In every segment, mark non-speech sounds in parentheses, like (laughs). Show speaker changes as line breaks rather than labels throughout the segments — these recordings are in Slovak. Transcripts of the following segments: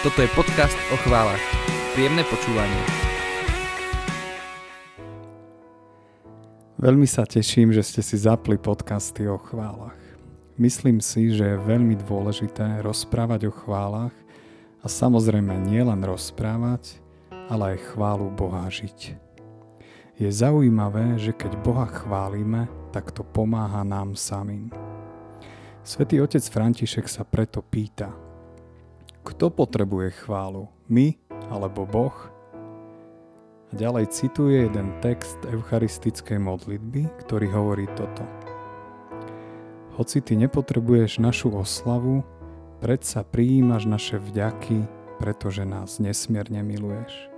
Toto je podcast o chválach. Príjemné počúvanie.
Veľmi sa teším, že ste si zapli podcasty o chválach. Myslím si, že je veľmi dôležité rozprávať o chválach a samozrejme nielen rozprávať, ale aj chválu Boha žiť. Je zaujímavé, že keď Boha chválime, tak to pomáha nám samým. Svetý otec František sa preto pýta – kto potrebuje chválu? My alebo Boh? A ďalej cituje jeden text eucharistickej modlitby, ktorý hovorí toto. Hoci ty nepotrebuješ našu oslavu, predsa prijímaš naše vďaky, pretože nás nesmierne miluješ.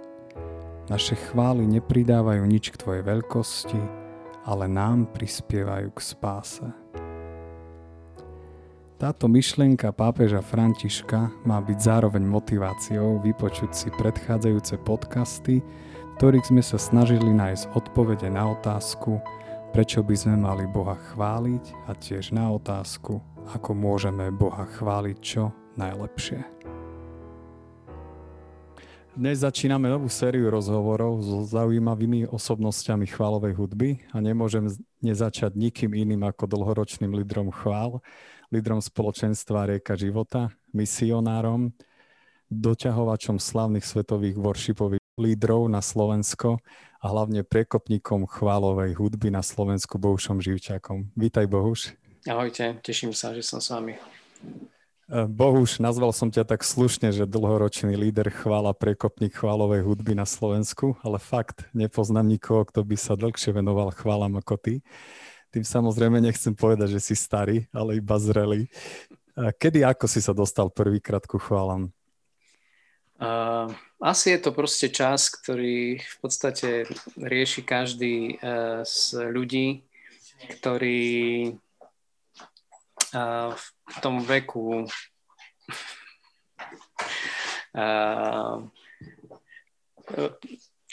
Naše chvály nepridávajú nič k tvojej veľkosti, ale nám prispievajú k spáse. Táto myšlienka pápeža Františka má byť zároveň motiváciou vypočuť si predchádzajúce podcasty, ktorých sme sa snažili nájsť odpovede na otázku, prečo by sme mali Boha chváliť a tiež na otázku, ako môžeme Boha chváliť čo najlepšie. Dnes začíname novú sériu rozhovorov so zaujímavými osobnosťami chválovej hudby a nemôžem nezačať nikým iným ako dlhoročným lídrom chvál, lídrom spoločenstva Rieka života, misionárom, doťahovačom slavných svetových worshipových lídrov na Slovensko a hlavne prekopníkom chválovej hudby na Slovensku Bohušom Živčakom. Vítaj Bohuš.
Ahojte, teším sa, že som s vami.
E, Bohuš, nazval som ťa tak slušne, že dlhoročný líder chvála prekopník chválovej hudby na Slovensku, ale fakt nepoznám nikoho, kto by sa dlhšie venoval chválam ako ty. Tým samozrejme nechcem povedať, že si starý, ale iba zrelý. Kedy ako si sa dostal prvýkrát ku chválam?
Uh, asi je to proste čas, ktorý v podstate rieši každý uh, z ľudí, ktorí uh, v tom veku uh, (laughs)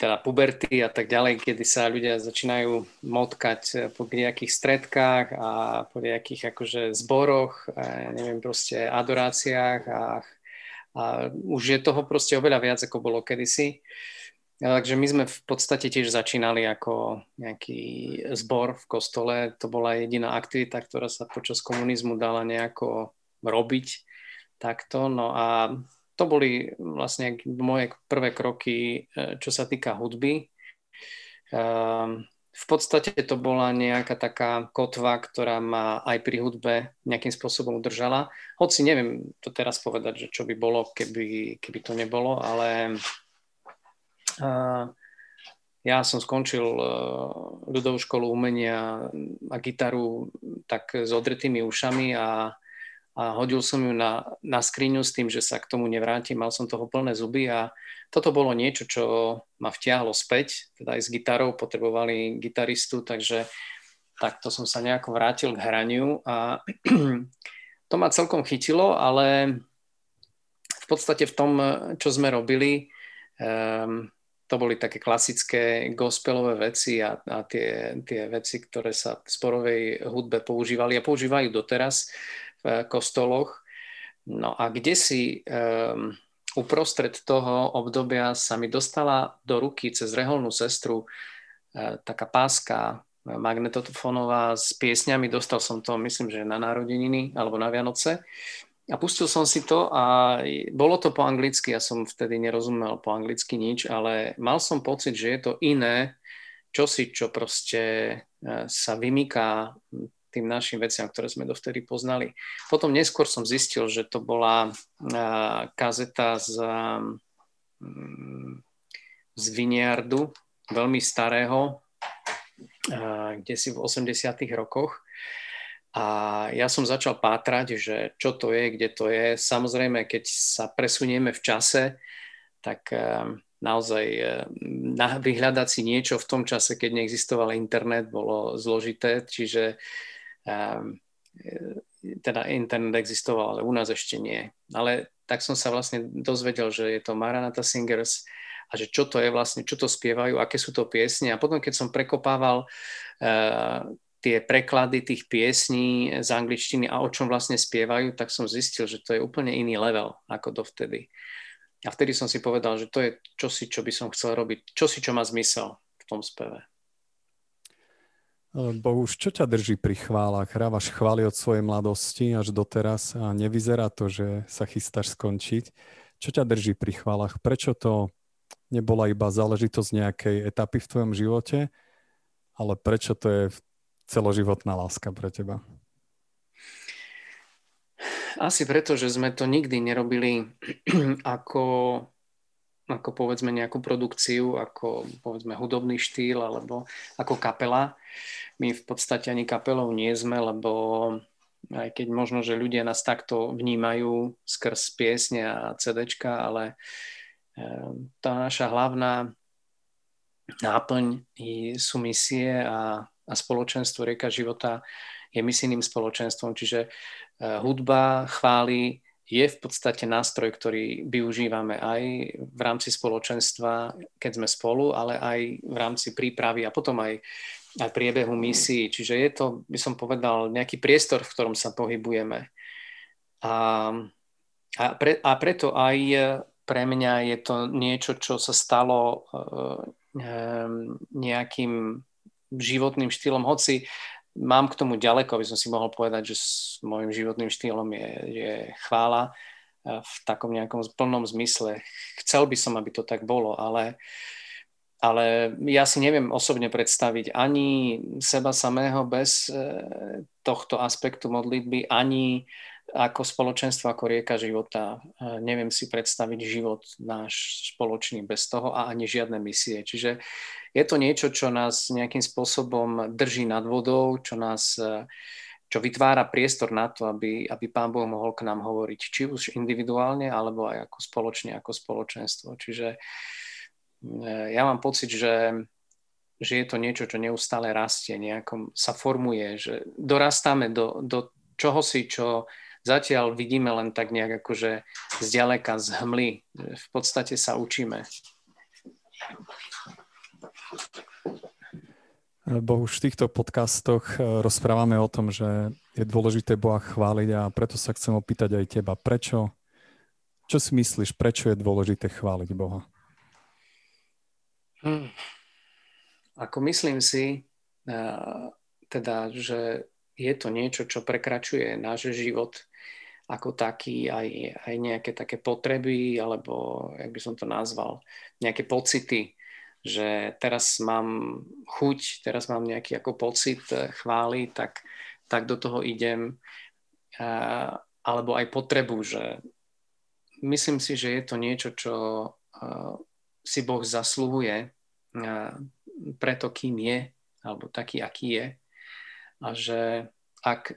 teda puberty a tak ďalej, kedy sa ľudia začínajú motkať eh, po nejakých stredkách a po nejakých akože zboroch, eh, neviem, proste adoráciách a, a už je toho proste oveľa viac, ako bolo kedysi. Takže my sme v podstate tiež začínali ako nejaký zbor v kostole. To bola jediná aktivita, ktorá sa počas komunizmu dala nejako robiť takto. No a to boli vlastne moje prvé kroky, e, čo sa týka hudby. Ehm, v podstate to bola nejaká taká kotva, ktorá ma aj pri hudbe nejakým spôsobom udržala. Hoci neviem to teraz povedať, že čo by bolo, keby, keby to nebolo, ale ja som skončil e, ľudovú školu umenia a gitaru tak s odretými ušami a a hodil som ju na, na skriňu s tým, že sa k tomu nevrátim. Mal som toho plné zuby a toto bolo niečo, čo ma vtiahlo späť, teda aj s gitarou, potrebovali gitaristu, takže takto som sa nejako vrátil k hraniu a (clears throat) to ma celkom chytilo, ale v podstate v tom, čo sme robili, um, to boli také klasické gospelové veci a, a tie, tie veci, ktoré sa v sporovej hudbe používali a používajú doteraz v kostoloch. No a kde si um, uprostred toho obdobia sa mi dostala do ruky cez reholnú sestru uh, taká páska magnetofónová s piesňami. Dostal som to, myslím, že na narodeniny alebo na Vianoce. A pustil som si to a bolo to po anglicky, ja som vtedy nerozumel po anglicky nič, ale mal som pocit, že je to iné, čosi, čo proste sa vymýka tým našim veciam, ktoré sme dovtedy poznali. Potom neskôr som zistil, že to bola kazeta z, z Viniardu, veľmi starého, kde si v 80. rokoch. A ja som začal pátrať, že čo to je, kde to je. Samozrejme, keď sa presunieme v čase, tak naozaj vyhľadať si niečo v tom čase, keď neexistoval internet, bolo zložité, čiže teda internet existoval, ale u nás ešte nie. Ale tak som sa vlastne dozvedel, že je to Maranata Singers a že čo to je vlastne, čo to spievajú, aké sú to piesne. A potom, keď som prekopával uh, tie preklady tých piesní z angličtiny a o čom vlastne spievajú, tak som zistil, že to je úplne iný level ako dovtedy. a vtedy som si povedal, že to je čosi, čo by som chcel robiť, čosi, čo má zmysel v tom speve.
Bohuž, čo ťa drží pri chválach? Hrávaš chvály od svojej mladosti až doteraz a nevyzerá to, že sa chystáš skončiť. Čo ťa drží pri chválach? Prečo to nebola iba záležitosť nejakej etapy v tvojom živote, ale prečo to je celoživotná láska pre teba?
Asi preto, že sme to nikdy nerobili (clears throat) ako, ako povedzme nejakú produkciu, ako povedzme hudobný štýl alebo ako kapela. My v podstate ani kapelou nie sme, lebo aj keď možno, že ľudia nás takto vnímajú skrz piesne a CDčka, ale eh, tá naša hlavná náplň sú misie a, a spoločenstvo Rieka života je misijným spoločenstvom, čiže eh, hudba chváli je v podstate nástroj, ktorý využívame aj v rámci spoločenstva, keď sme spolu, ale aj v rámci prípravy a potom aj, aj priebehu misií. Čiže je to, by som povedal, nejaký priestor, v ktorom sa pohybujeme. A, a, pre, a preto aj pre mňa je to niečo, čo sa stalo um, nejakým životným štýlom, hoci mám k tomu ďaleko, aby som si mohol povedať, že s môjim životným štýlom je, je chvála e, v takom nejakom plnom zmysle. Chcel by som, aby to tak bolo, ale, ale ja si neviem osobne predstaviť ani seba samého bez e, tohto aspektu modlitby, ani ako spoločenstvo, ako rieka života. E, neviem si predstaviť život náš spoločný bez toho a ani žiadne misie. Čiže je to niečo, čo nás nejakým spôsobom drží nad vodou, čo nás čo vytvára priestor na to, aby, aby Pán Boh mohol k nám hovoriť, či už individuálne, alebo aj ako spoločne, ako spoločenstvo. Čiže e, ja mám pocit, že, že je to niečo, čo neustále rastie, nejakom sa formuje, že dorastáme do, do čoho si, čo zatiaľ vidíme len tak nejak akože zďaleka z hmly. V podstate sa učíme.
Bohu, v týchto podcastoch e, rozprávame o tom, že je dôležité Boha chváliť a preto sa chcem opýtať aj teba. Prečo? Čo si myslíš, prečo je dôležité chváliť Boha?
Hmm. Ako myslím si, e, teda, že je to niečo, čo prekračuje náš život ako taký, aj, aj nejaké také potreby, alebo, jak by som to nazval, nejaké pocity, že teraz mám chuť, teraz mám nejaký ako pocit eh, chvály, tak, tak do toho idem. Alebo aj potrebu, že myslím si, že je to niečo, čo eh, si Boh zasluhuje preto, kým je, alebo taký, aký je. A že ak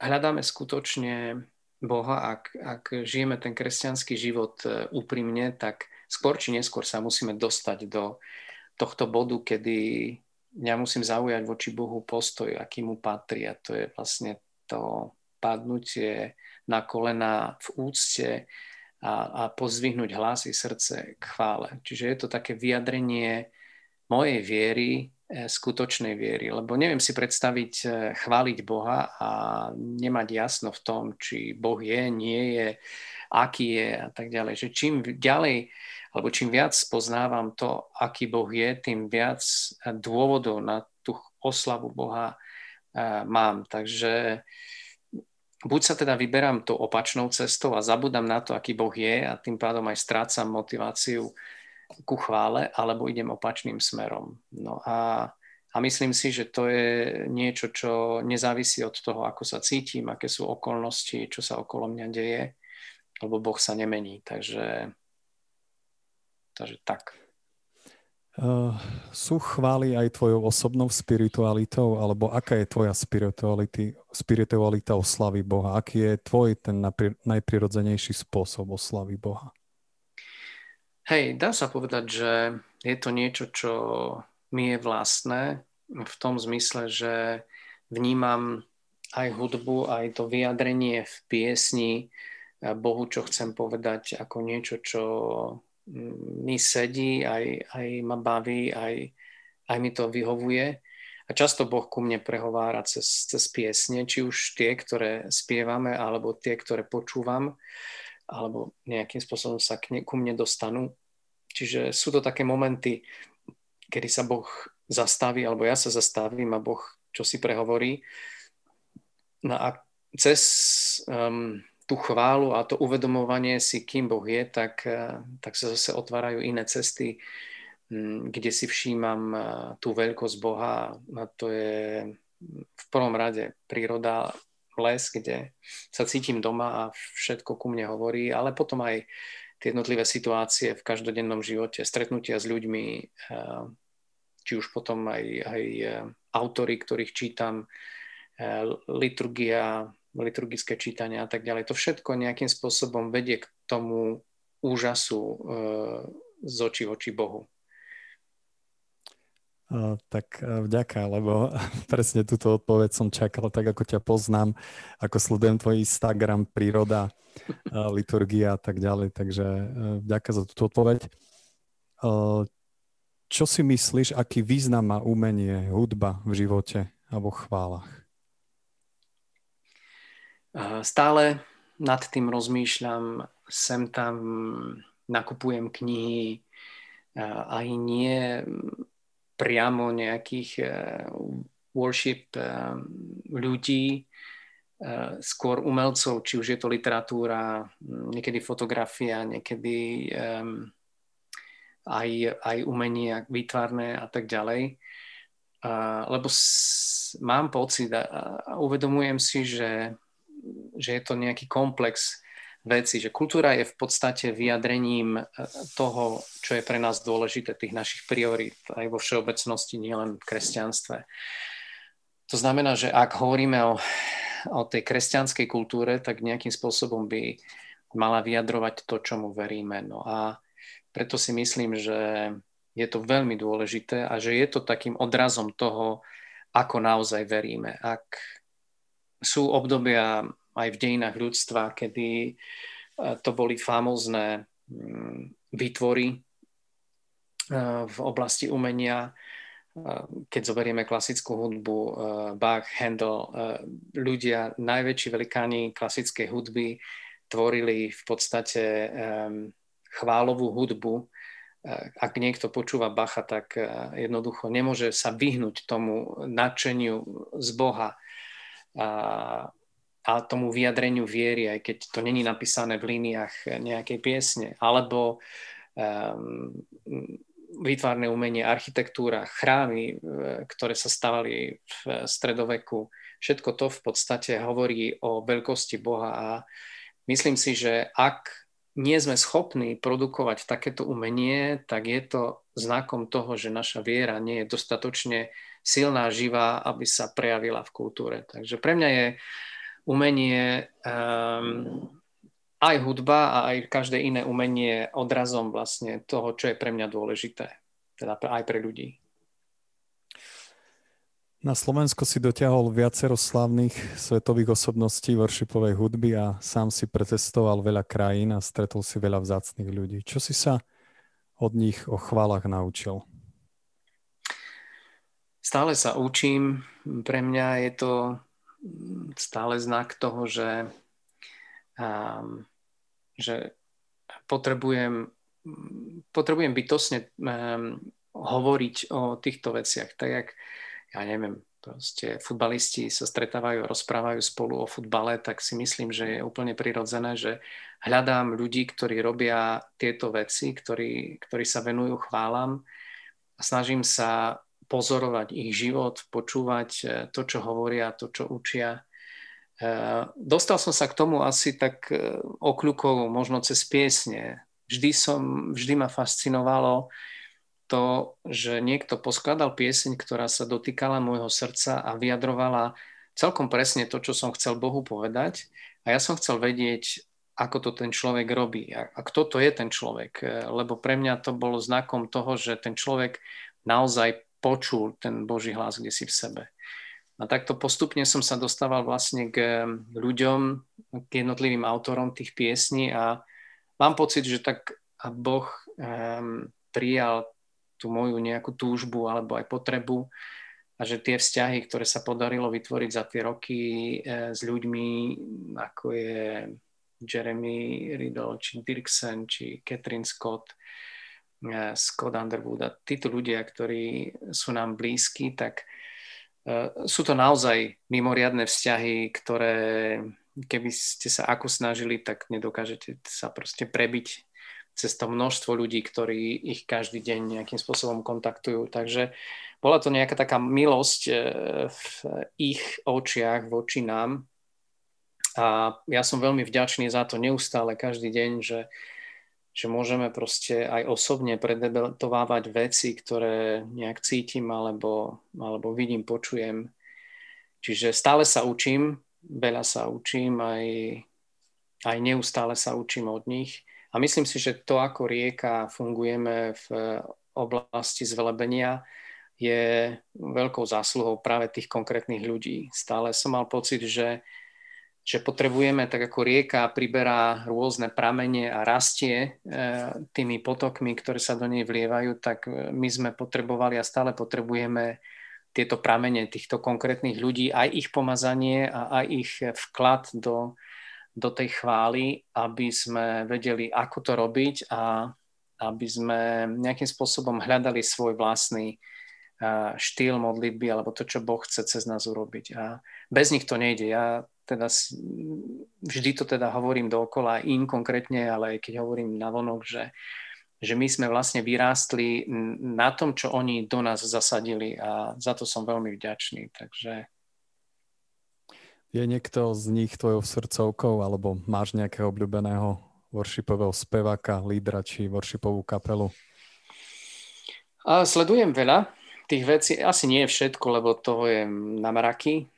hľadáme skutočne Boha, ak, ak žijeme ten kresťanský život eh, úprimne, tak skôr či neskôr sa musíme dostať do tohto bodu, kedy ja musím zaujať voči Bohu postoj, aký mu patrí a to je vlastne to padnutie na kolena v úcte a, a pozvihnúť hlasy srdce k chvále. Čiže je to také vyjadrenie mojej viery, e, skutočnej viery, lebo neviem si predstaviť e, chváliť Boha a nemať jasno v tom, či Boh je, nie je, aký je a tak ďalej. Že čím ďalej lebo čím viac poznávam to, aký Boh je, tým viac dôvodov na tú oslavu Boha mám. Takže buď sa teda vyberám tou opačnou cestou a zabudám na to, aký Boh je a tým pádom aj strácam motiváciu ku chvále, alebo idem opačným smerom. No a, a myslím si, že to je niečo, čo nezávisí od toho, ako sa cítim, aké sú okolnosti, čo sa okolo mňa deje, lebo Boh sa nemení. Takže Takže tak.
Uh, sú chvály aj tvojou osobnou spiritualitou, alebo aká je tvoja spiritualita oslavy Boha? Aký je tvoj ten najprirodzenejší spôsob oslavy Boha?
Hej, dá sa povedať, že je to niečo, čo mi je vlastné v tom zmysle, že vnímam aj hudbu, aj to vyjadrenie v piesni Bohu, čo chcem povedať, ako niečo, čo mi sedí, aj, aj ma baví, aj, aj mi to vyhovuje. A často Boh ku mne prehovára cez, cez piesne, či už tie, ktoré spievame, alebo tie, ktoré počúvam. Alebo nejakým spôsobom sa k ne, ku mne dostanú. Čiže sú to také momenty, kedy sa Boh zastaví, alebo ja sa zastavím a Boh čo si prehovorí. No a cez um, tú chválu a to uvedomovanie si, kým Boh je, tak, uh, tak sa zase otvárajú iné cesty, um, kde si všímam uh, tú veľkosť Boha. A to je v prvom rade príroda, les, kde sa cítim doma a všetko ku mne hovorí, ale potom aj tie jednotlivé situácie v každodennom živote, stretnutia s ľuďmi, uh, či už potom aj, aj autory, ktorých čítam, liturgia, liturgické čítania a tak ďalej. To všetko nejakým spôsobom vedie k tomu úžasu z očí voči Bohu.
Tak vďaka, lebo (laughs) presne túto odpoveď som čakal, tak ako ťa poznám, ako sledujem tvoj Instagram, príroda, liturgia a tak ďalej. Takže vďaka za túto odpoveď. Čo si myslíš, aký význam má umenie, hudba v živote alebo chválach?
Stále nad tým rozmýšľam, sem tam nakupujem knihy, aj nie priamo nejakých e, worship e, ľudí, e, skôr umelcov, či už je to literatúra, niekedy fotografia, niekedy aj, aj umenie výtvarné a tak ďalej. lebo s, mám pocit a, a uvedomujem si, že, že je to nejaký komplex veci, že kultúra je v podstate vyjadrením e, toho, čo je pre nás dôležité, tých našich priorít aj vo všeobecnosti, nielen v kresťanstve. To znamená, že ak hovoríme o, o tej kresťanskej kultúre, tak nejakým spôsobom by mala vyjadrovať to, čomu veríme. No a preto si myslím, že je to veľmi dôležité a že je to takým odrazom toho, ako naozaj veríme. Ak sú obdobia aj v dejinách ľudstva, kedy e, to boli famózne mm, výtvory e, v oblasti umenia, e, keď zoberieme klasickú hudbu, Bach, Handel, ľudia, najväčší velikáni klasickej hudby tvorili v podstate chválovú hudbu. Ak niekto počúva Bacha, tak jednoducho nemôže sa vyhnúť tomu nadšeniu z Boha a tomu vyjadreniu viery, aj keď to není napísané v líniách nejakej piesne, alebo um, výtvarné umenie, architektúra, chrámy, e, ktoré sa stavali v stredoveku, všetko to v podstate hovorí o veľkosti Boha a myslím si, že ak nie sme schopní produkovať takéto umenie, tak je to znakom toho, že naša viera nie je dostatočne silná, živá, aby sa prejavila v kultúre. Takže pre mňa je umenie, um, aj hudba a aj každé iné umenie odrazom vlastne toho, čo je pre mňa dôležité, teda aj pre ľudí.
Na Slovensko si dotiahol viacero slavných svetových osobností worshipovej hudby a sám si pretestoval veľa krajín a stretol si veľa vzácných ľudí. Čo si sa od nich o chválach naučil?
Stále sa učím. Pre mňa je to stále znak toho, že, um, že potrebujem, potrebujem bytosne um, hovoriť o týchto veciach. Tak jak, ja neviem, proste futbalisti sa stretávajú, rozprávajú spolu o futbale, tak si myslím, že je úplne prirodzené, že hľadám ľudí, ktorí robia tieto veci, ktorí, ktorí sa venujú chválam a snažím sa pozorovať ich život, počúvať e, to, čo hovoria, to, čo učia. E, dostal som sa k tomu asi tak e, okľukov, možno cez piesne. Vždy, som, vždy ma fascinovalo to, že niekto poskladal pieseň, ktorá sa dotýkala môjho srdca a vyjadrovala celkom presne to, čo som chcel Bohu povedať. A ja som chcel vedieť, ako to ten človek robí a, a kto to je ten človek. Lebo pre mňa to bolo znakom toho, že ten človek naozaj počul ten Boží hlas kde si v sebe. A takto postupne som sa dostával vlastne k ľuďom, k jednotlivým autorom tých piesní a mám pocit, že tak Boh um, prijal tú moju nejakú túžbu alebo aj potrebu a že tie vzťahy, ktoré sa podarilo vytvoriť za tie roky e, s ľuďmi, ako je Jeremy Riddle, či Dirksen, či Catherine Scott, Scott Underwood a títo ľudia, ktorí sú nám blízki, tak uh, sú to naozaj mimoriadne vzťahy, ktoré keby ste sa ako snažili, tak nedokážete sa proste prebiť cez to množstvo ľudí, ktorí ich každý deň nejakým spôsobom kontaktujú. Takže bola to nejaká taká milosť e, v ich očiach voči nám. A ja som veľmi vďačný za to neustále, každý deň, že, že môžeme proste aj osobne predebatovávať veci, ktoré nejak cítim alebo, alebo vidím, počujem. Čiže stále sa učím, veľa sa učím, aj, aj neustále sa učím od nich. A myslím si, že to, ako rieka fungujeme v oblasti zvelebenia, je veľkou zásluhou práve tých konkrétnych ľudí. Stále som mal pocit, že, že potrebujeme, tak ako rieka priberá rôzne pramene a rastie e, tými potokmi, ktoré sa do nej vlievajú, tak my sme potrebovali a stále potrebujeme tieto pramene týchto konkrétnych ľudí, aj ich pomazanie a aj ich vklad do, do tej chvály, aby sme vedeli, ako to robiť a aby sme nejakým spôsobom hľadali svoj vlastný štýl modlitby alebo to, čo Boh chce cez nás urobiť. A bez nich to nejde. Ja teda vždy to teda hovorím dookola im konkrétne, ale aj keď hovorím na vonok, že, že my sme vlastne vyrástli na tom, čo oni do nás zasadili a za to som veľmi vďačný. Takže
je niekto z nich tvojou srdcovkou alebo máš nejakého obľúbeného worshipového speváka, lídra či worshipovú kapelu?
A sledujem veľa tých vecí, asi nie všetko, lebo toho je na mraky,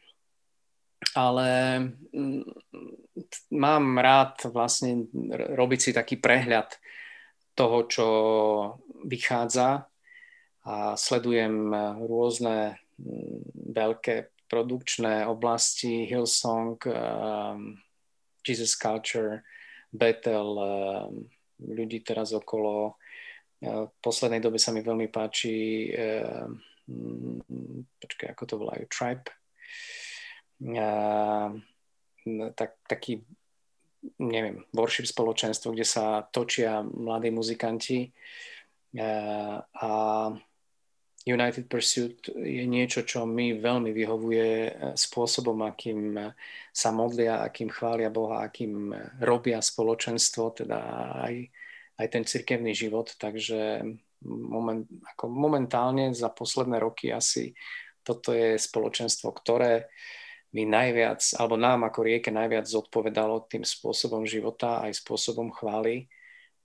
ale mm, mám rád vlastne robiť si taký prehľad toho, čo vychádza a sledujem rôzne mm, veľké produkčné oblasti, Hillsong, um, Jesus Culture, Bethel, um, ľudí teraz okolo. V poslednej dobe sa mi veľmi páči, uh, počkaj, ako to volajú, Tribe. Uh, tak, taký, neviem, worship spoločenstvo, kde sa točia mladí muzikanti. Uh, a United Pursuit je niečo, čo mi veľmi vyhovuje eh, spôsobom, akým sa modlia, akým chvália Boha, akým robia spoločenstvo, teda aj, aj ten cirkevný život. Takže moment, ako momentálne za posledné roky asi toto je spoločenstvo, ktoré mi najviac, alebo nám ako rieke najviac zodpovedalo tým spôsobom života, aj spôsobom chvály.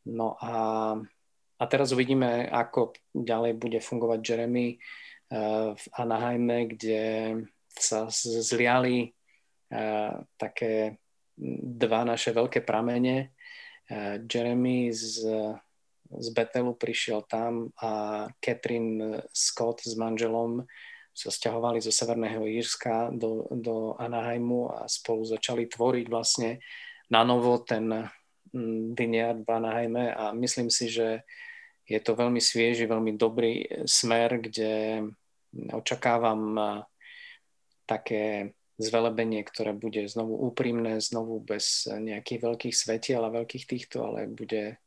No a a teraz uvidíme, ako ďalej bude fungovať Jeremy eh, v Anaheime, kde sa zliali eh, také dva naše veľké pramene. Eh, Jeremy z, z Betelu prišiel tam a Catherine Scott s manželom sa stiahovali zo Severného Írska do, do Anaheimu a spolu začali tvoriť vlastne na novo ten mm, vineyard v Anaheime a myslím si, že je to veľmi svieži, veľmi dobrý smer, kde očakávam také zvelebenie, ktoré bude znovu úprimné, znovu bez nejakých veľkých svetiel a veľkých týchto, ale bude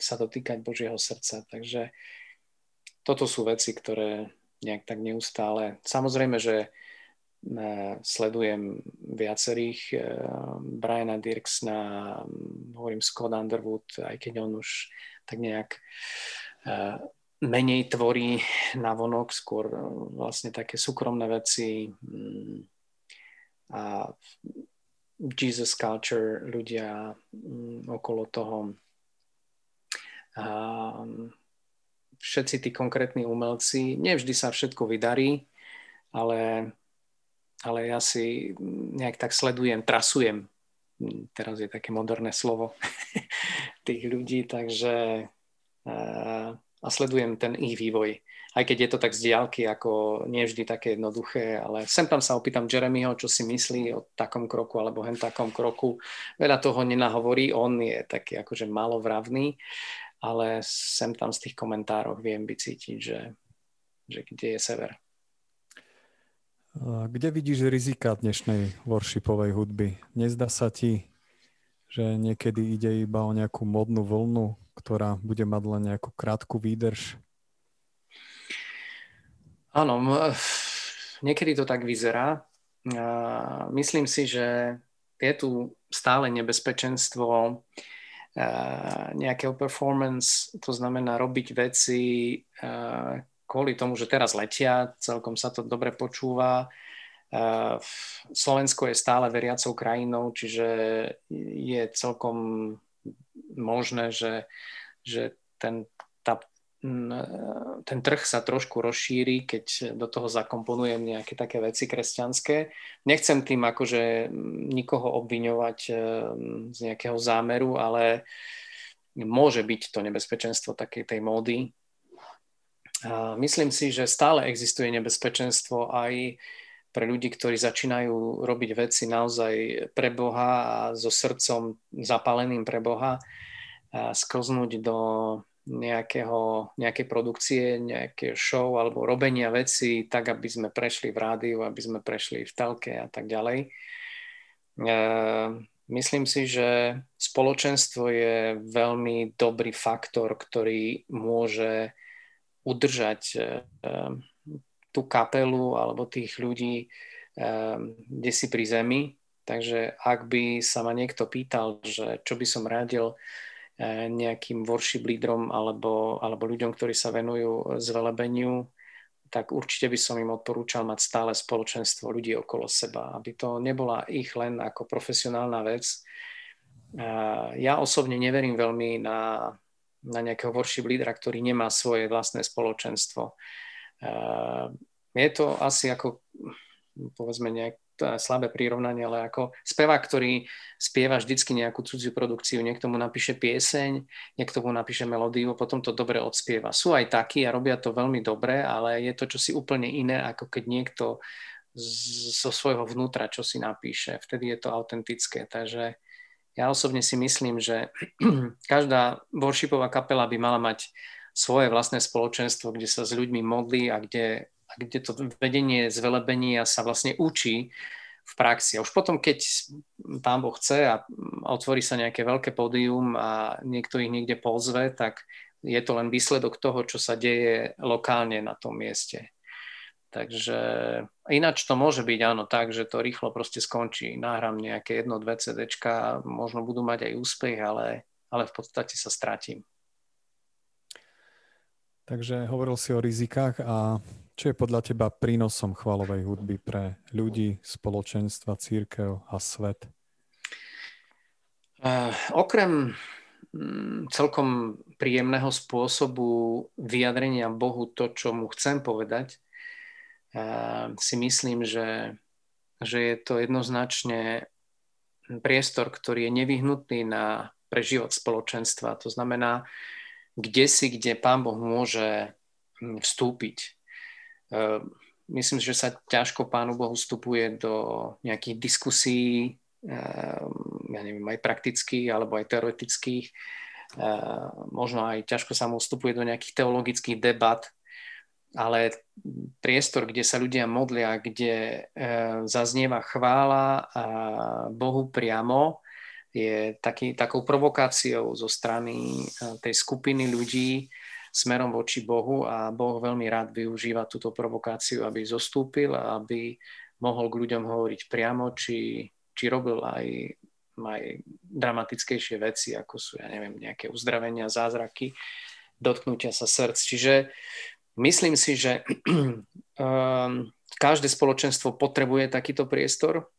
sa dotýkať Božieho srdca. Takže toto sú veci, ktoré nejak tak neustále. Samozrejme, že sledujem viacerých, Briana Dirksna, hovorím Scott Underwood, aj keď on už tak nejak eh, menej tvorí na vonok, skôr eh, vlastne také súkromné veci mm, a Jesus culture, ľudia mm, okolo toho. Všetci tí konkrétni umelci, nevždy sa všetko vydarí, ale, ale ja si nejak tak sledujem, trasujem teraz je také moderné slovo (laughs) tých ľudí, takže a sledujem ten ich vývoj. Aj keď je to tak z diálky, ako nie vždy také jednoduché, ale sem tam sa opýtam Jeremyho, čo si myslí o takom kroku alebo hen takom kroku. Veľa toho nenahovorí, on je taký akože malovravný, ale sem tam z tých komentárov viem vycítiť, že, že kde je sever.
Kde vidíš rizika dnešnej worshipovej hudby? Nezdá sa ti, že niekedy ide iba o nejakú modnú vlnu, ktorá bude mať len nejakú krátku výdrž?
Áno, niekedy to tak vyzerá. Myslím si, že je tu stále nebezpečenstvo nejakého performance, to znamená robiť veci kvôli tomu, že teraz letia, celkom sa to dobre počúva. Slovensko je stále veriacou krajinou, čiže je celkom možné, že, že ten, tá, ten trh sa trošku rozšíri, keď do toho zakomponujem nejaké také veci kresťanské. Nechcem tým akože nikoho obviňovať z nejakého zámeru, ale môže byť to nebezpečenstvo takej tej módy, Myslím si, že stále existuje nebezpečenstvo aj pre ľudí, ktorí začínajú robiť veci naozaj pre Boha a so srdcom zapáleným pre Boha, sklznúť do nejakého, nejakej produkcie, nejaké show alebo robenia veci tak, aby sme prešli v rádiu, aby sme prešli v telke a tak ďalej. Myslím si, že spoločenstvo je veľmi dobrý faktor, ktorý môže udržať eh, tú kapelu alebo tých ľudí eh, kde si pri zemi. Takže ak by sa ma niekto pýtal, že čo by som radil nejakým worship lídrom alebo, alebo ľuďom, ktorí sa venujú zvelebeniu, tak určite by som im odporúčal mať stále spoločenstvo ľudí okolo seba, aby to nebola ich len ako profesionálna vec. Ja osobne neverím veľmi na na nejakého worship lídra, ktorý nemá svoje vlastné spoločenstvo. Je to asi ako, povedzme, nejak slabé prirovnanie, ale ako spevák, ktorý spieva vždycky nejakú cudziu produkciu, niekto mu napíše pieseň, niekto mu napíše melódiu, potom to dobre odspieva. Sú aj takí a robia to veľmi dobre, ale je to čosi úplne iné, ako keď niekto zo svojho vnútra čo si napíše. Vtedy je to autentické. Takže ja osobne si myslím, že (clears throat) každá worshipová kapela by mala mať svoje vlastné spoločenstvo, kde sa s ľuďmi modlí a kde, kde to vedenie zvelebenia sa vlastne učí v praxi. A už potom, keď pán Boh chce a otvorí sa nejaké veľké pódium a niekto ich niekde pozve, tak je to len výsledok toho, čo sa deje lokálne na tom mieste. Takže ináč to môže byť áno tak, že to rýchlo proste skončí. Nahrám nejaké jedno, dve CDčka, možno budú mať aj úspech, ale, ale v podstate sa stratím.
Takže hovoril si o rizikách a čo je podľa teba prínosom chvalovej hudby pre ľudí, spoločenstva, církev a svet?
Uh, okrem um, celkom príjemného spôsobu vyjadrenia Bohu to, čo mu chcem povedať, si myslím, že, že je to jednoznačne priestor, ktorý je nevyhnutný na, pre spoločenstva. To znamená, kde si, kde Pán Boh môže hm, vstúpiť. Myslím, že sa ťažko Pánu Bohu vstupuje do nejakých diskusí, ja neviem, aj praktických alebo aj teoretických. Možno aj ťažko sa mu vstupuje do nejakých teologických debat, ale priestor, kde sa ľudia modlia, kde zaznieva chvála Bohu priamo, je taký, takou provokáciou zo strany tej skupiny ľudí smerom voči Bohu a Boh veľmi rád využíva túto provokáciu, aby zostúpil a aby mohol k ľuďom hovoriť priamo, či, či robil aj, aj dramatickejšie veci, ako sú, ja neviem, nejaké uzdravenia, zázraky, dotknutia sa srdc. Čiže Myslím si, že um, (clears throat) každé spoločenstvo potrebuje takýto priestor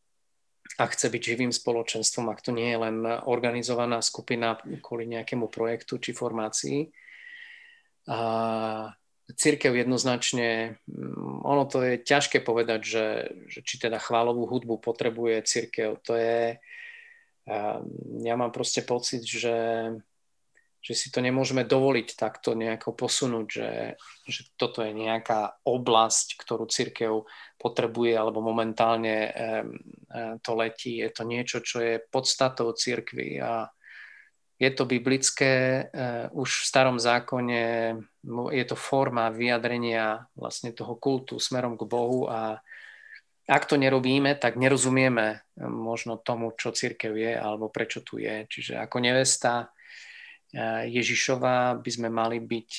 a chce byť živým spoločenstvom, ak to nie je len organizovaná skupina kvôli nejakému projektu či formácii. A církev jednoznačne, mm, ono to je ťažké povedať, že, že či teda chválovú hudbu potrebuje církev. To je, ja mám proste pocit, že že si to nemôžeme dovoliť takto nejako posunúť, že, že toto je nejaká oblasť, ktorú církev potrebuje alebo momentálne to letí. Je to niečo, čo je podstatou církvy a je to biblické, uh, už v starom zákone je to forma vyjadrenia vlastne toho kultu smerom k Bohu a ak to nerobíme, tak nerozumieme možno tomu, čo církev je alebo prečo tu je. Čiže ako nevesta Ježišova by sme mali byť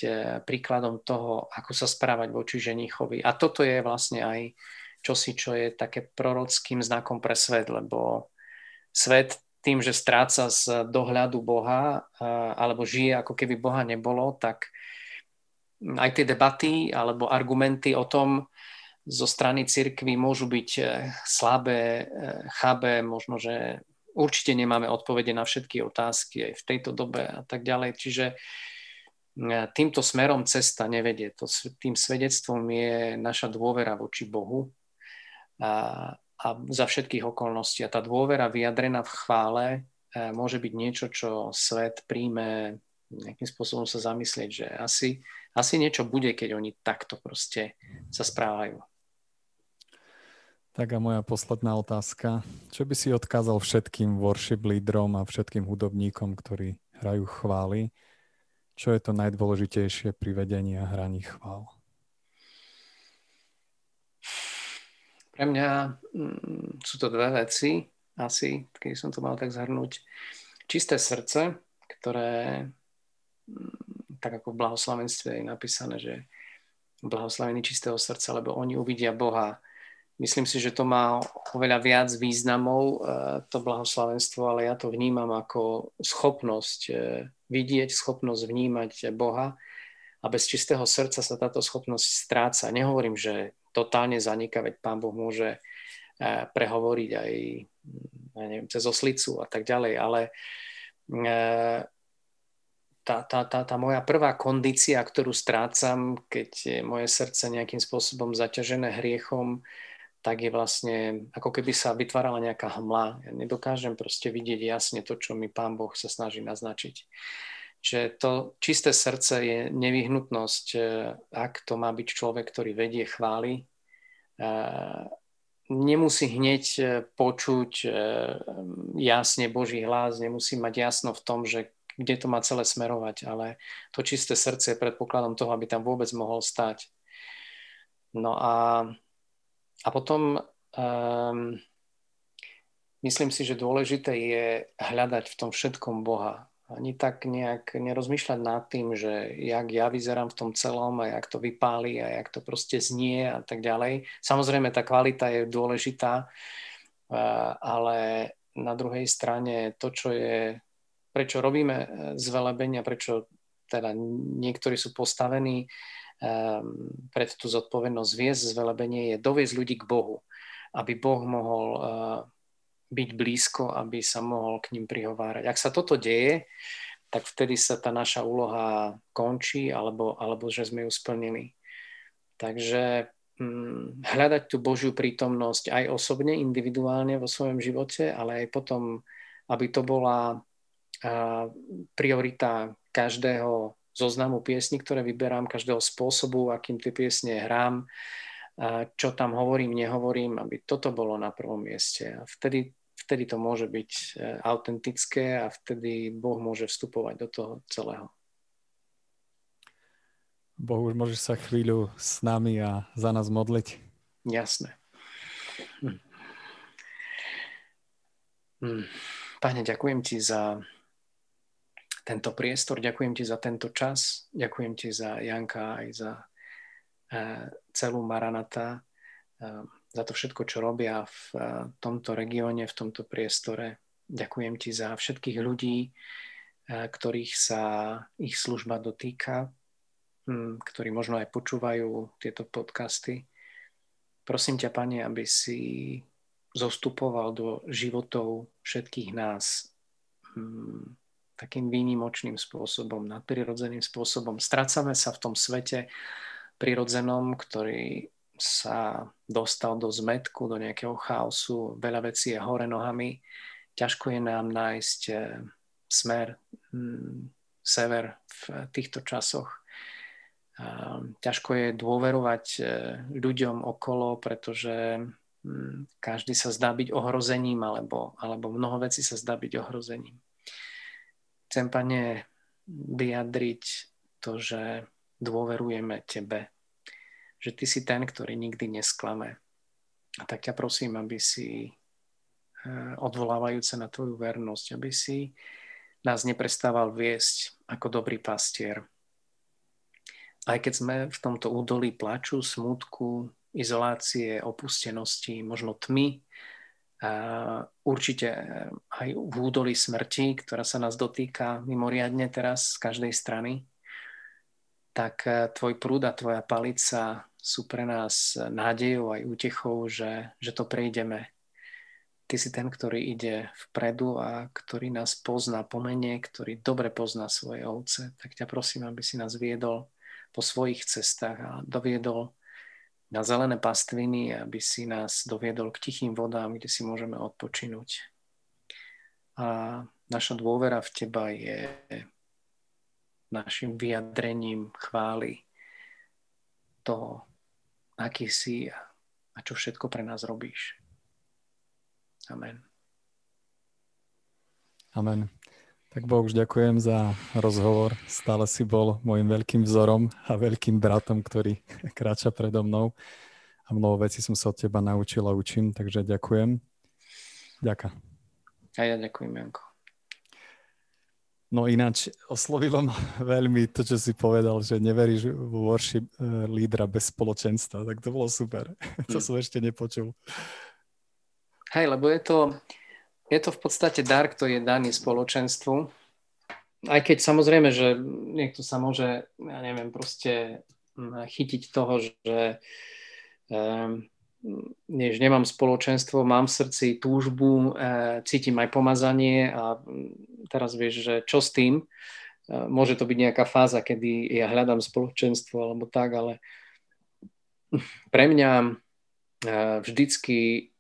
príkladom toho, ako sa správať voči ženichovi. A toto je vlastne aj čosi, čo je také prorockým znakom pre svet, lebo svet tým, že stráca z dohľadu Boha alebo žije ako keby Boha nebolo, tak aj tie debaty alebo argumenty o tom zo strany cirkvy môžu byť e, slabé, e, chabé, možno, že určite nemáme odpovede na všetky otázky aj v tejto dobe a tak ďalej. Čiže e, týmto smerom cesta nevedie. To, tým svedectvom je naša dôvera voči Bohu a, a za všetkých okolností. A tá dôvera vyjadrená v chvále e, môže byť niečo, čo svet príjme nejakým spôsobom sa zamyslieť, že asi, asi niečo bude, keď oni takto proste sa správajú.
Tak a moja posledná otázka. Čo by si odkázal všetkým worship lídrom a všetkým hudobníkom, ktorí hrajú chvály? Čo je to najdôležitejšie pri vedení a hraní chvál?
Pre mňa mm, sú to dve veci, asi, keď som to mal tak zhrnúť. Čisté srdce, ktoré, mm, tak ako v blahoslavenstve je napísané, že blahoslavení čistého srdca, lebo oni uvidia Boha. Myslím si, že to má oveľa viac významov, e, to blahoslavenstvo, ale ja to vnímam ako schopnosť e, vidieť, schopnosť vnímať Boha a bez čistého srdca sa táto schopnosť stráca. Nehovorím, že totálne zaniká, veď Pán Boh môže eh, prehovoriť aj ja neviem, cez oslicu a tak ďalej, ale eh, tá, tá, tá, tá moja prvá kondícia, ktorú strácam, keď je moje srdce nejakým spôsobom zaťažené hriechom, tak je vlastne, ako keby sa vytvárala nejaká hmla. Ja nedokážem proste vidieť jasne to, čo mi Pán Boh sa snaží naznačiť. Čiže to čisté srdce je nevyhnutnosť, e, ak to má byť človek, ktorý vedie chvály. E, nemusí hneď e, počuť jasne Boží hlas, nemusí mať jasno v tom, že kde to má celé smerovať, ale to čisté srdce je predpokladom toho, aby tam vôbec mohol stať. No a, a potom um, myslím si, že dôležité je hľadať v tom všetkom Boha ani tak nejak nerozmýšľať nad tým, že jak ja vyzerám v tom celom a jak to vypáli a jak to proste znie a tak ďalej. Samozrejme, tá kvalita je dôležitá, ale na druhej strane to, čo je, prečo robíme e, zvelebenia, prečo teda niektorí sú postavení um, pred tú zodpovednosť viesť zvelebenie, je doviesť ľudí k Bohu, aby Boh mohol uh, byť blízko, aby sa mohol k ním prihovárať. Ak sa toto deje, tak vtedy sa tá naša úloha končí alebo, alebo že sme ju splnili. Takže hm, hľadať tú Božiu prítomnosť aj osobne, individuálne vo svojom živote, ale aj potom, aby to bola a, priorita každého zoznamu piesní, ktoré vyberám, každého spôsobu, akým tie piesne hrám, čo tam hovorím, nehovorím, aby toto bolo na prvom mieste. A vtedy, vtedy to môže byť e, autentické a vtedy Boh môže vstupovať do toho celého.
Boh už môže sa chvíľu s nami a za nás modliť.
Jasné. Hm. Hm. Pane, ďakujem ti za tento priestor, ďakujem ti za tento čas, ďakujem ti za Janka aj za celú Maranata, za to všetko, čo robia v tomto regióne, v tomto priestore. Ďakujem ti za všetkých ľudí, ktorých sa ich služba dotýka, hm, ktorí možno aj počúvajú tieto podcasty. Prosím ťa, Pane, aby si zostupoval do životov všetkých nás hm, takým výnimočným spôsobom, nadprirodzeným spôsobom. Strácame sa v tom svete, prirodzenom, ktorý sa dostal do zmetku, do nejakého chaosu, veľa vecí je hore nohami, ťažko je nám nájsť eh, smer, hm, sever v týchto časoch. Ťažko je dôverovať eh, ľuďom okolo, pretože hm, každý sa zdá byť ohrozením, alebo, alebo mnoho vecí sa zdá byť ohrozením. Chcem, Pane, vyjadriť to, že dôverujeme Tebe, že Ty si ten, ktorý nikdy nesklame. A tak ťa prosím, aby si eh, odvolávajúce na tvoju vernosť, aby si nás neprestával viesť ako dobrý pastier. Aj keď sme v tomto údolí plaču, smutku, izolácie, opustenosti, možno tmy, a určite aj v údolí smrti, ktorá sa nás dotýka mimoriadne teraz z každej strany, tak eh, tvoj prúd a tvoja palica sú pre nás nádejou aj útechou, že, že to prejdeme. Ty si ten, ktorý ide vpredu a ktorý nás pozná po mene, ktorý dobre pozná svoje ovce. Tak ťa prosím, aby si nás viedol po svojich cestách a doviedol na zelené pastviny, aby si nás doviedol k tichým vodám, kde si môžeme odpočinúť. A naša dôvera v Teba je našim vyjadrením chvály toho, aký si a čo všetko pre nás robíš. Amen.
Amen. Tak Boh, už ďakujem za rozhovor. Stále si bol môjim veľkým vzorom a veľkým bratom, ktorý (laughs) kráča predo mnou. A mnoho vecí som sa od teba naučil a učím, takže ďakujem. Ďakujem.
A ja ďakujem, Janko.
No ináč oslovilo ma (laughs) veľmi to, čo si povedal, že neveríš v worship eh, lídra bez spoločenstva, tak to bolo super. (laughs) to hm. som ešte nepočul.
Hej, lebo je to, je to v podstate dar, ktorý je daný spoločenstvu. Aj keď samozrejme, že niekto sa môže, ja neviem, proste hm, chytiť toho, že um, než nemám spoločenstvo, mám v srdci túžbu, e, cítim aj pomazanie a teraz vieš, že čo s tým. E, môže to byť nejaká fáza, kedy ja hľadám spoločenstvo alebo tak, ale pre mňa e, vždycky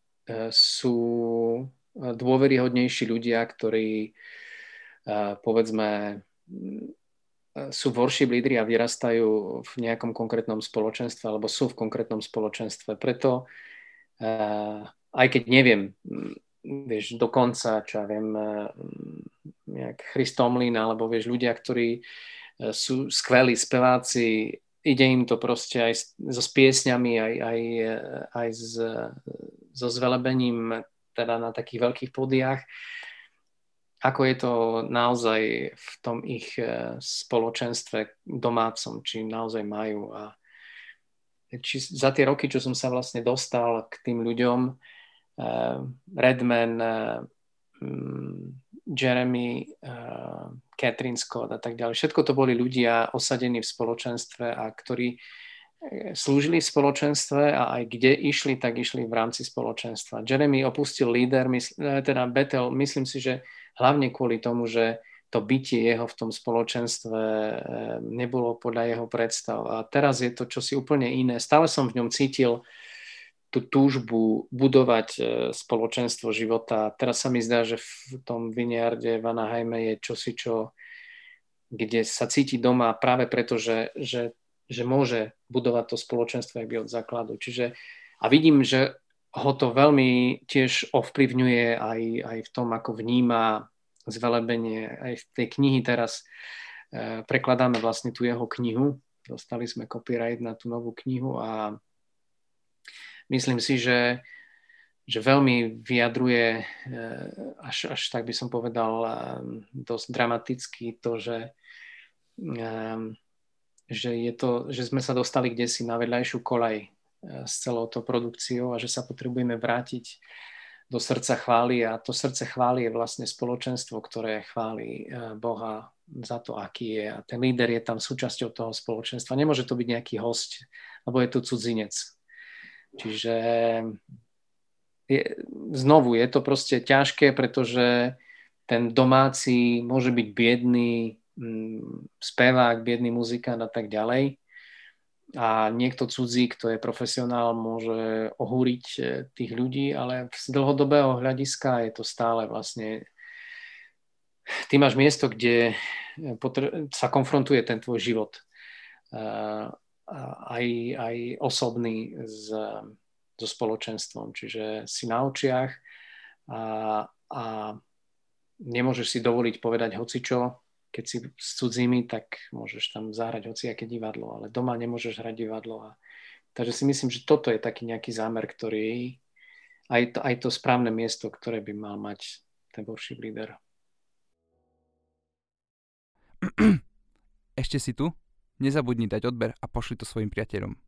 sú dôveryhodnejší ľudia, ktorí povedzme sú worship lídry a vyrastajú v nejakom konkrétnom spoločenstve alebo sú v konkrétnom spoločenstve. Preto uh, aj keď neviem, vieš, dokonca, čo ja viem, uh, nejak Christomlin alebo vieš, ľudia, ktorí uh, sú skvelí speváci, ide im to proste aj so s aj, aj, aj s, so zvelebením teda na takých veľkých podiach ako je to naozaj v tom ich e, spoločenstve domácom, či naozaj majú. A či za tie roky, čo som sa vlastne dostal k tým ľuďom, uh, Redman, uh, Jeremy, uh, Catherine Scott a tak ďalej, všetko to boli ľudia osadení v spoločenstve a ktorí slúžili v spoločenstve a aj kde išli, tak išli v rámci spoločenstva. Jeremy opustil líder, mysl, teda Bethel, myslím si, že hlavne kvôli tomu, že to bytie jeho v tom spoločenstve eh, nebolo podľa jeho predstav. A teraz je to čosi úplne iné. Stále som v ňom cítil tú túžbu budovať eh, spoločenstvo života. Teraz sa mi zdá, že v tom Vineyarde v Anaheime je čosi, čo, kde sa cíti doma práve preto, že, že, že môže budovať to spoločenstvo aj od základu. Čiže a vidím, že ho to veľmi tiež ovplyvňuje aj, aj v tom, ako vníma zvelebenie. Aj v tej knihy teraz e, prekladáme vlastne tú jeho knihu. Dostali sme copyright na tú novú knihu a myslím si, že, že veľmi vyjadruje, e, až, až tak by som povedal, e, dosť dramaticky to, že, e, že, je to, že sme sa dostali kde si na vedľajšiu kolej s celou tou produkciou a že sa potrebujeme vrátiť do srdca chvály a to srdce chvály je vlastne spoločenstvo, ktoré chváli eh, Boha za to, aký je a ten líder je tam súčasťou toho spoločenstva. Nemôže to byť nejaký host, lebo je tu cudzinec. Čiže je, znovu je to proste ťažké, pretože ten domáci môže byť biedný spevák, biedný muzikant a tak ďalej. A niekto cudzí, kto je profesionál, môže ohúriť e, tých ľudí, ale z dlhodobého hľadiska je to stále vlastne ty máš miesto, kde e, sa konfrontuje ten tvoj život e, aj, aj osobný s, so spoločenstvom, čiže si na očiach a, a nemôžeš si dovoliť povedať hocičo, keď si s cudzími, tak môžeš tam zahrať hociaké divadlo, ale doma nemôžeš hrať divadlo. A... Takže si myslím, že toto je taký nejaký zámer, ktorý aj to, aj to správne miesto, ktoré by mal mať ten worship leader. (clears throat)
Ešte si tu? Nezabudni dať odber a pošli to svojim priateľom.